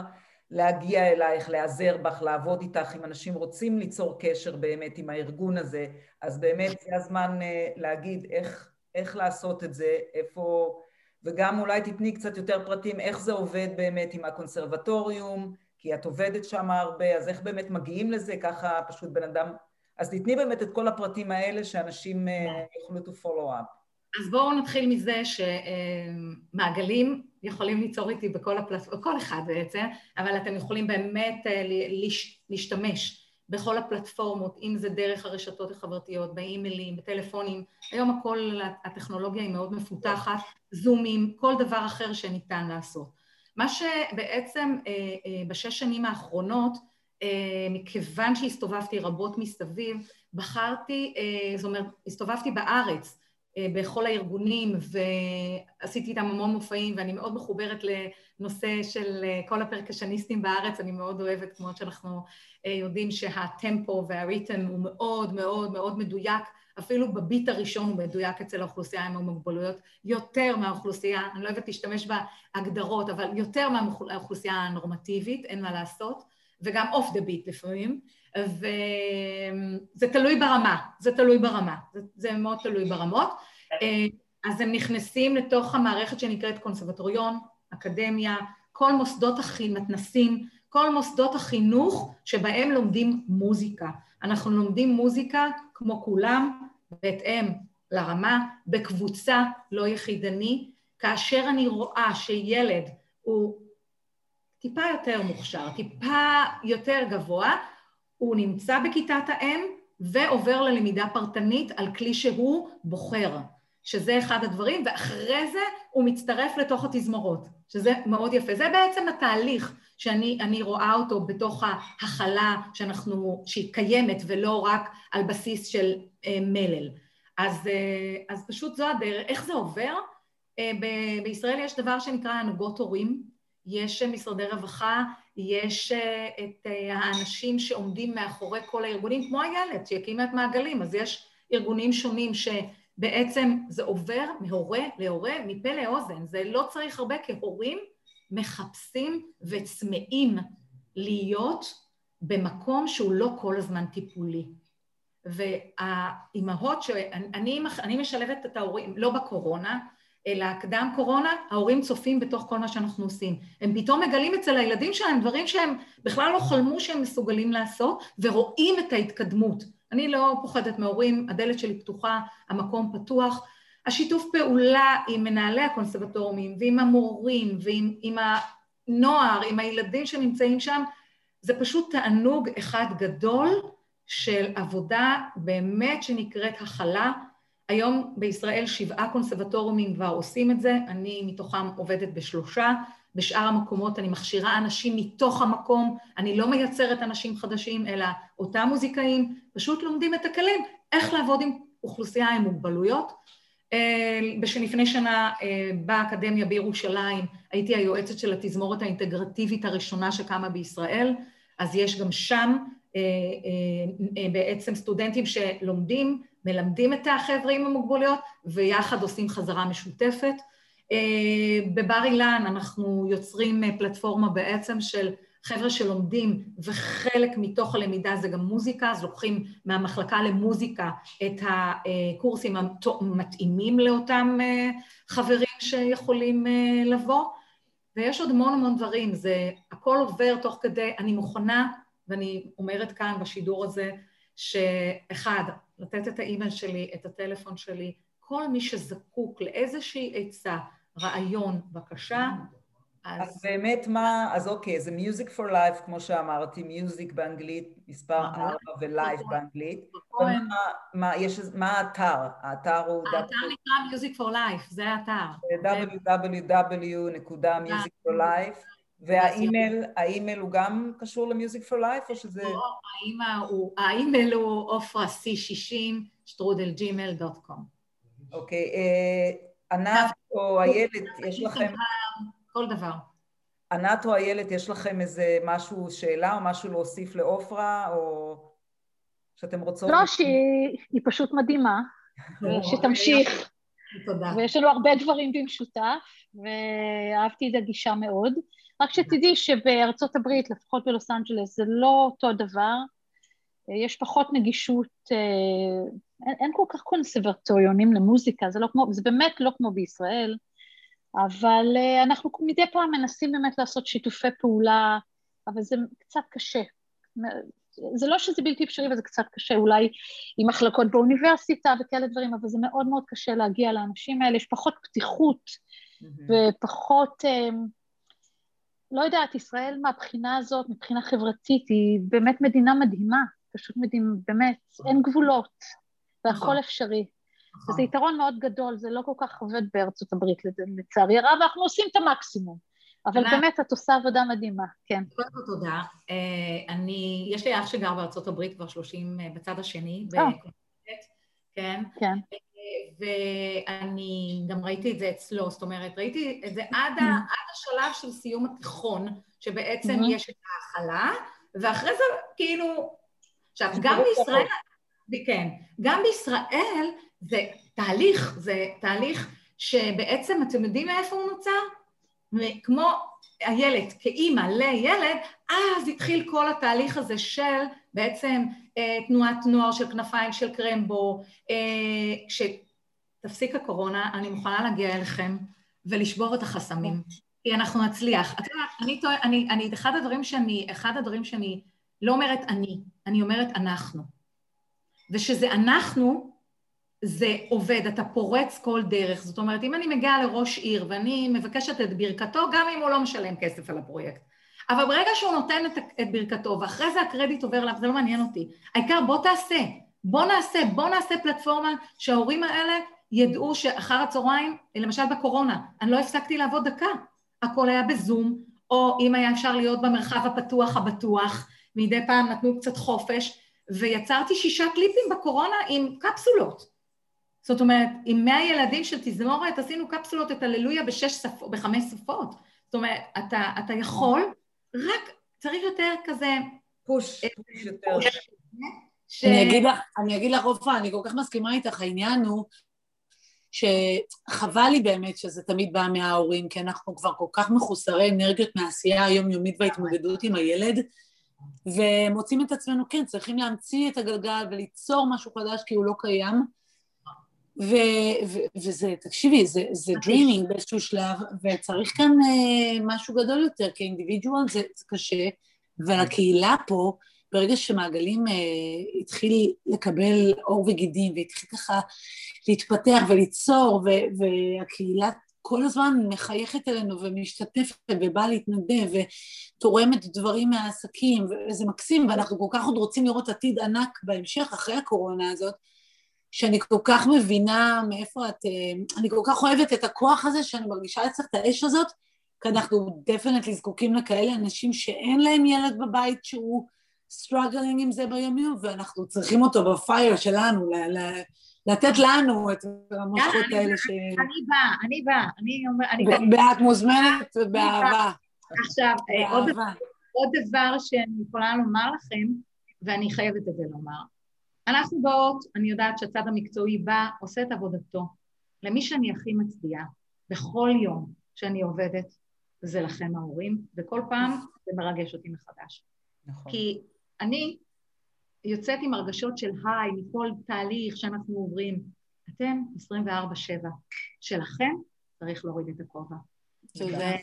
להגיע אלייך, להיעזר בך, לעבוד איתך, אם אנשים רוצים ליצור קשר באמת עם הארגון הזה, אז באמת זה הזמן אה, להגיד איך, איך לעשות את זה, איפה, וגם אולי תתני קצת יותר פרטים איך זה עובד באמת עם הקונסרבטוריום, כי את עובדת שם הרבה, אז איך באמת מגיעים לזה, ככה פשוט בן אדם אז תתני באמת את כל הפרטים האלה שאנשים אה, יוכלו to follow up. אז בואו נתחיל מזה שמעגלים יכולים ליצור איתי בכל הפלטפורמות, כל אחד בעצם, אבל אתם יכולים באמת אה, להשתמש בכל הפלטפורמות, אם זה דרך הרשתות החברתיות, באימיילים, בטלפונים, היום הכל, הטכנולוגיה היא מאוד מפותחת, זומים, כל דבר אחר שניתן לעשות. מה שבעצם אה, בשש שנים האחרונות אה, מכיוון שהסתובבתי רבות מסביב, בחרתי, אה, זאת אומרת, הסתובבתי בארץ אה, בכל הארגונים ועשיתי איתם המון מופעים ואני מאוד מחוברת לנושא של כל הפרקשניסטים בארץ, אני מאוד אוהבת, כמו שאנחנו יודעים שהטמפו והריתם הוא מאוד מאוד מאוד מדויק, אפילו בביט הראשון הוא מדויק אצל האוכלוסייה עם המוגבלויות, יותר מהאוכלוסייה, אני לא אוהבת להשתמש בהגדרות, אבל יותר מהאוכלוסייה הנורמטיבית, אין מה לעשות. וגם אוף דה ביט לפעמים, וזה תלוי ברמה, זה תלוי ברמה, זה, זה מאוד תלוי ברמות. אה, אז הם נכנסים לתוך המערכת שנקראת קונסרבטוריון, אקדמיה, כל מוסדות החינוך, מתנסים, כל מוסדות החינוך שבהם לומדים מוזיקה. אנחנו לומדים מוזיקה כמו כולם, בהתאם לרמה, בקבוצה, לא יחידני. כאשר אני רואה שילד הוא טיפה יותר מוכשר, טיפה יותר גבוה, הוא נמצא בכיתת האם ועובר ללמידה פרטנית על כלי שהוא בוחר, שזה אחד הדברים, ואחרי זה הוא מצטרף לתוך התזמורות, שזה מאוד יפה. זה בעצם התהליך שאני רואה אותו בתוך ההכלה שאנחנו, שהיא קיימת ולא רק על בסיס של אה, מלל. אז, אה, אז פשוט זו הדרך. איך זה עובר? אה, ב- בישראל יש דבר שנקרא הנהגות הורים, יש משרדי רווחה, יש את האנשים שעומדים מאחורי כל הארגונים, כמו הילד שיקים את מעגלים, אז יש ארגונים שונים שבעצם זה עובר מהורה להורה, מפה לאוזן, זה לא צריך הרבה כהורים מחפשים וצמאים להיות במקום שהוא לא כל הזמן טיפולי. והאימהות, שאני אני משלבת את ההורים, לא בקורונה, אלא קדם קורונה, ההורים צופים בתוך כל מה שאנחנו עושים. הם פתאום מגלים אצל הילדים שלהם דברים שהם בכלל לא חלמו שהם מסוגלים לעשות, ורואים את ההתקדמות. אני לא פוחדת מהורים, הדלת שלי פתוחה, המקום פתוח. השיתוף פעולה עם מנהלי הקונסרבטוריונים ועם המורים ועם הנוער, עם הילדים שנמצאים שם, זה פשוט תענוג אחד גדול של עבודה באמת שנקראת הכלה. היום בישראל שבעה קונסרבטוריונים כבר עושים את זה, אני מתוכם עובדת בשלושה, בשאר המקומות אני מכשירה אנשים מתוך המקום, אני לא מייצרת אנשים חדשים, אלא אותם מוזיקאים פשוט לומדים את הכלים, איך לעבוד עם אוכלוסייה עם מוגבלויות. שלפני שנה באקדמיה בירושלים הייתי היועצת של התזמורת האינטגרטיבית הראשונה שקמה בישראל, אז יש גם שם בעצם סטודנטים שלומדים, מלמדים את החבר'ה עם המוגבלויות ויחד עושים חזרה משותפת. בבר אילן אנחנו יוצרים פלטפורמה בעצם של חבר'ה שלומדים וחלק מתוך הלמידה זה גם מוזיקה, אז לוקחים מהמחלקה למוזיקה את הקורסים המתאימים לאותם חברים שיכולים לבוא, ויש עוד המון המון דברים, זה הכל עובר תוך כדי, אני מוכנה, ואני אומרת כאן בשידור הזה, שאחד, לתת את האימייל שלי, את הטלפון שלי, כל מי שזקוק לאיזושהי עצה, רעיון, בבקשה, אז... אז באמת מה, אז אוקיי, זה Music for Life, כמו שאמרתי, music באנגלית, מספר ארבע ו life באנגלית. מה, מה, יש, מה האתר? האתר הוא... האתר נקרא Music for Life, זה האתר. www.musicforlife, והאימייל, האימייל הוא גם קשור ל-Music for Life, או שזה... האימייל הוא עופרה c60 שטרודלג'ימל.com. אוקיי, ענת או איילת, יש לכם... כל דבר. ענת או איילת, יש לכם איזה משהו, שאלה או משהו להוסיף לעופרה, או שאתם רוצות... לא, שהיא פשוט מדהימה, שתמשיך. תודה. ויש לנו הרבה דברים במשותף, ואהבתי את הגישה מאוד. רק שתדעי שבארצות הברית, לפחות בלוס אנג'לס, זה לא אותו דבר. יש פחות נגישות, אין, אין כל כך קונסרבטוריונים למוזיקה, זה, לא כמו, זה באמת לא כמו בישראל. אבל אנחנו מדי פעם מנסים באמת לעשות שיתופי פעולה, אבל זה קצת קשה. זה לא שזה בלתי אפשרי, אבל זה קצת קשה, אולי עם מחלקות באוניברסיטה וכאלה דברים, אבל זה מאוד מאוד קשה להגיע לאנשים האלה, יש פחות פתיחות mm-hmm. ופחות, לא יודעת, ישראל מהבחינה הזאת, מבחינה חברתית, היא באמת מדינה מדהימה, פשוט מדהימה, באמת, אין גבולות, והכל אפשרי. וזה יתרון מאוד גדול, זה לא כל כך עובד בארצות הברית לצערי הרב, אנחנו עושים את המקסימום. אבל באמת את עושה עבודה מדהימה, כן. קודם כל תודה. אני, יש לי אח שגר בארצות הברית כבר 30 בצד השני, כן. כן. ואני גם ראיתי את זה אצלו, זאת אומרת, ראיתי את זה עד, ה, עד השלב של סיום התיכון, שבעצם יש את ההכלה, ואחרי זה כאילו, עכשיו גם בישראל, כן, גם בישראל זה תהליך, זה תהליך שבעצם, אתם יודעים מאיפה הוא נוצר? כמו הילד, כאימא לילד, אז התחיל כל התהליך הזה של בעצם אה, תנועת נוער של כנפיים של קרמבו, אה, כשתפסיק הקורונה, אני מוכנה להגיע אליכם ולשבור את החסמים, כי אנחנו נצליח. את יודעת, אני, אני, אני, אחד הדברים שאני, אחד הדברים שאני לא אומרת אני, אני אומרת אנחנו. ושזה אנחנו, זה עובד, אתה פורץ כל דרך. זאת אומרת, אם אני מגיעה לראש עיר ואני מבקשת את ברכתו, גם אם הוא לא משלם כסף על הפרויקט, אבל ברגע שהוא נותן את, את ברכתו, ואחרי זה הקרדיט עובר אליו, זה לא מעניין אותי. העיקר בוא תעשה, בוא נעשה, בוא נעשה פלטפורמה שההורים האלה ידעו שאחר הצהריים, למשל בקורונה, אני לא הפסקתי לעבוד דקה, הכל היה בזום, או אם היה אפשר להיות במרחב הפתוח הבטוח, מדי פעם נתנו קצת חופש, ויצרתי שישה קליפים בקורונה עם קפסולות. זאת אומרת, עם מאה ילדים של תזמורת עשינו קפסולות את הללויה בשש שפות, בחמש שפות. זאת אומרת, אתה, אתה יכול, רק צריך יותר כזה... פוש, יותר. ש... אני אגיד לך, אני אגיד לך, עופרה, אני כל כך מסכימה איתך, העניין הוא שחבל לי באמת שזה תמיד בא מההורים, כי אנחנו כבר כל כך מחוסרי אנרגיות מהעשייה היומיומית וההתמודדות עם הילד, ומוצאים את עצמנו, כן, צריכים להמציא את הגלגל וליצור משהו חדש כי הוא לא קיים. ו- ו- וזה, תקשיבי, זה, זה dreaming באיזשהו שלב, וצריך כאן uh, משהו גדול יותר, כאינדיבידואל זה, זה קשה, ולקהילה פה, ברגע שמעגלים uh, התחיל לקבל עור וגידים, והתחיל ככה להתפתח וליצור, ו- והקהילה כל הזמן מחייכת אלינו ומשתתפת ובאה להתנדב ותורמת דברים מהעסקים, וזה מקסים, ואנחנו כל כך עוד רוצים לראות עתיד ענק בהמשך, אחרי הקורונה הזאת, שאני כל כך מבינה מאיפה את... אה, אני כל כך אוהבת את הכוח הזה, שאני מרגישה אצלך את האש הזאת, כי אנחנו definitely זקוקים לכאלה אנשים שאין להם ילד בבית שהוא struggling עם זה ביום-יום, ואנחנו צריכים אותו בפייר שלנו, ל- ל- לתת לנו את המושכות האלה ש... אני באה, אני באה, אני אומרת... ואת מוזמנת ובאהבה. עכשיו, אה, עוד דבר שאני יכולה לומר לכם, ואני חייבת את זה לומר, אנחנו באות, אני יודעת שהצד המקצועי בא, עושה את עבודתו. למי שאני הכי מצדיעה, בכל יום שאני עובדת, זה לכם ההורים, וכל פעם זה מרגש אותי מחדש. נכון. כי אני יוצאת עם הרגשות של היי, מכל תהליך שאנחנו עוברים. אתם 24-7. שלכם צריך להוריד את הכובע. לגמרי,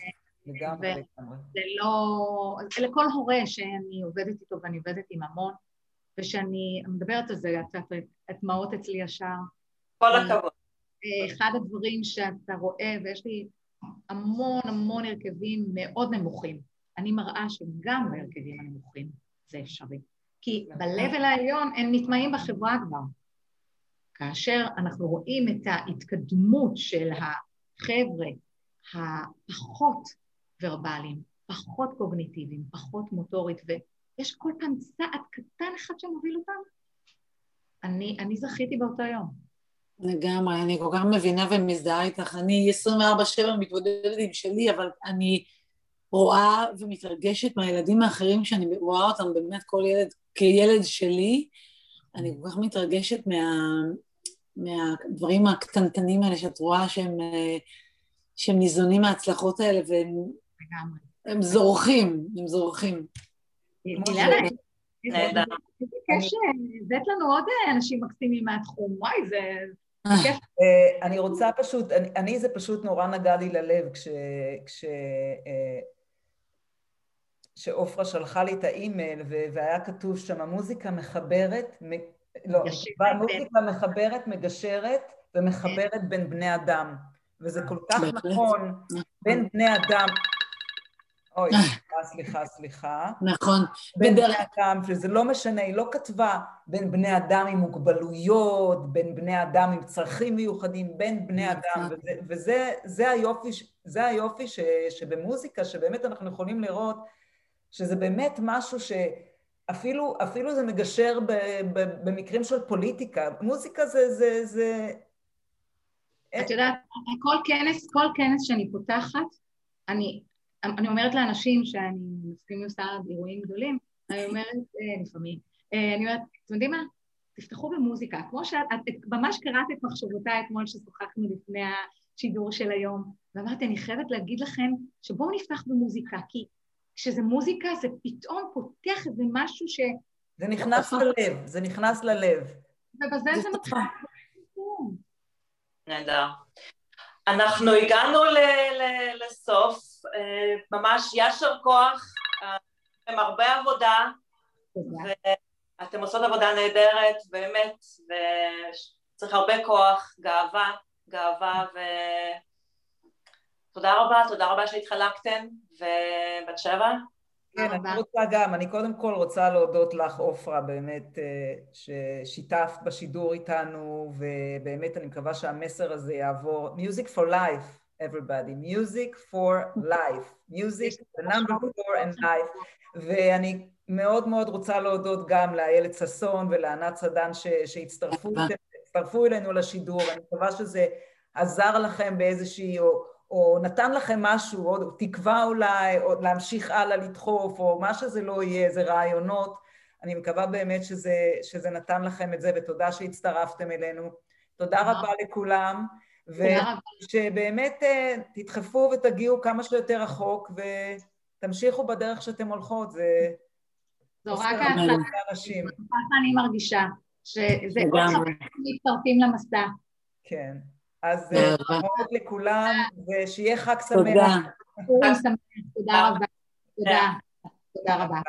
לגמרי. זה לא... לכל הורה שאני עובדת איתו, ואני עובדת עם המון, ושאני מדברת על זה, את הדמעות אצלי ישר. כל הכבוד. אחד הדברים שאתה רואה, ויש לי המון המון הרכבים מאוד נמוכים, אני מראה שגם בהרכבים הנמוכים זה אפשרי. כי ב-level העליון הם נטמעים בחברה כבר. כאשר אנחנו רואים את ההתקדמות של החבר'ה הפחות ורבליים, פחות קוגניטיביים, פחות מוטורית, ויש כל פעם צעד קטן אחד שמוביל אותם, אני, אני זכיתי באותו יום. לגמרי, אני כל כך מבינה ומזדהה איתך. אני 24-7 מתמודדת עם שלי, אבל אני רואה ומתרגשת מהילדים האחרים שאני רואה אותם באמת כל ילד כילד שלי, אני כל כך מתרגשת מה, מהדברים הקטנטנים האלה שאת רואה שהם, שהם ניזונים מההצלחות האלה והם הם זורחים, הם זורחים. נהדר. הבאת לנו עוד אנשים מקסימים מהתחום, וואי, זה כיף. אני רוצה פשוט, אני זה פשוט נורא נגע לי ללב כש... שעופרה שלחה לי את האימייל והיה כתוב שם המוזיקה מחברת, לא, המוזיקה מחברת, מגשרת ומחברת בין בני אדם, וזה כל כך נכון, בין בני אדם, אוי, סליחה, סליחה. נכון. בין בני אדם, שזה לא משנה, היא לא כתבה בין בני אדם עם מוגבלויות, בין בני אדם עם צרכים מיוחדים, בין בני אדם, וזה היופי, זה היופי שבמוזיקה, שבאמת אנחנו יכולים לראות שזה באמת משהו שאפילו אפילו זה מגשר ב, ב, במקרים של פוליטיקה. מוזיקה זה... זה, זה... את יודעת, כל כנס, כל כנס שאני פותחת, אני, אני אומרת לאנשים שאני מסכים עושה אירועים גדולים, אני אומרת, אה, לפעמים, אה, אני אומרת, אתם יודעים מה? תפתחו במוזיקה. כמו שאת את, ממש קראת את מחשבותיי אתמול ששוחחנו לפני השידור של היום, ואמרתי, אני חייבת להגיד לכם שבואו נפתח במוזיקה, כי כשזה מוזיקה זה פתאום פותח איזה משהו ש... זה נכנס ללב, זה נכנס ללב. ובזה זה מתחיל. נהדר. אנחנו הגענו לסוף, ממש ישר כוח, עם הרבה עבודה, ואתם עושות עבודה נהדרת, באמת, וצריך הרבה כוח, גאווה, גאווה ו... תודה רבה, תודה רבה שהתחלקתן, ובת שבע. כן, אני רוצה גם, אני קודם כל רוצה להודות לך, עופרה, באמת, אה, ששיתפת בשידור איתנו, ובאמת אני מקווה שהמסר הזה יעבור. Music for life, everybody. Music for life. Music, the number four and life. ואני מאוד מאוד רוצה להודות גם לאיילת ששון ולענת סדן שהצטרפו אלינו לשידור, אני מקווה שזה עזר לכם באיזושהי, או, או נתן לכם משהו, או תקווה אולי, או להמשיך הלאה לדחוף, או מה שזה לא יהיה, איזה רעיונות. אני מקווה באמת שזה, שזה נתן לכם את זה, ותודה שהצטרפתם אלינו. תודה רבה לכולם, ושבאמת אה, תדחפו ותגיעו כמה שיותר רחוק, ותמשיכו בדרך שאתם הולכות, זה... זו רק ההתחלה, ככה אני מרגישה, שזה עוד חברים מצטרפים למסע. כן. אז ברכות לכולם, ושיהיה חג שמח. תודה. תודה רבה. תודה. תודה רבה.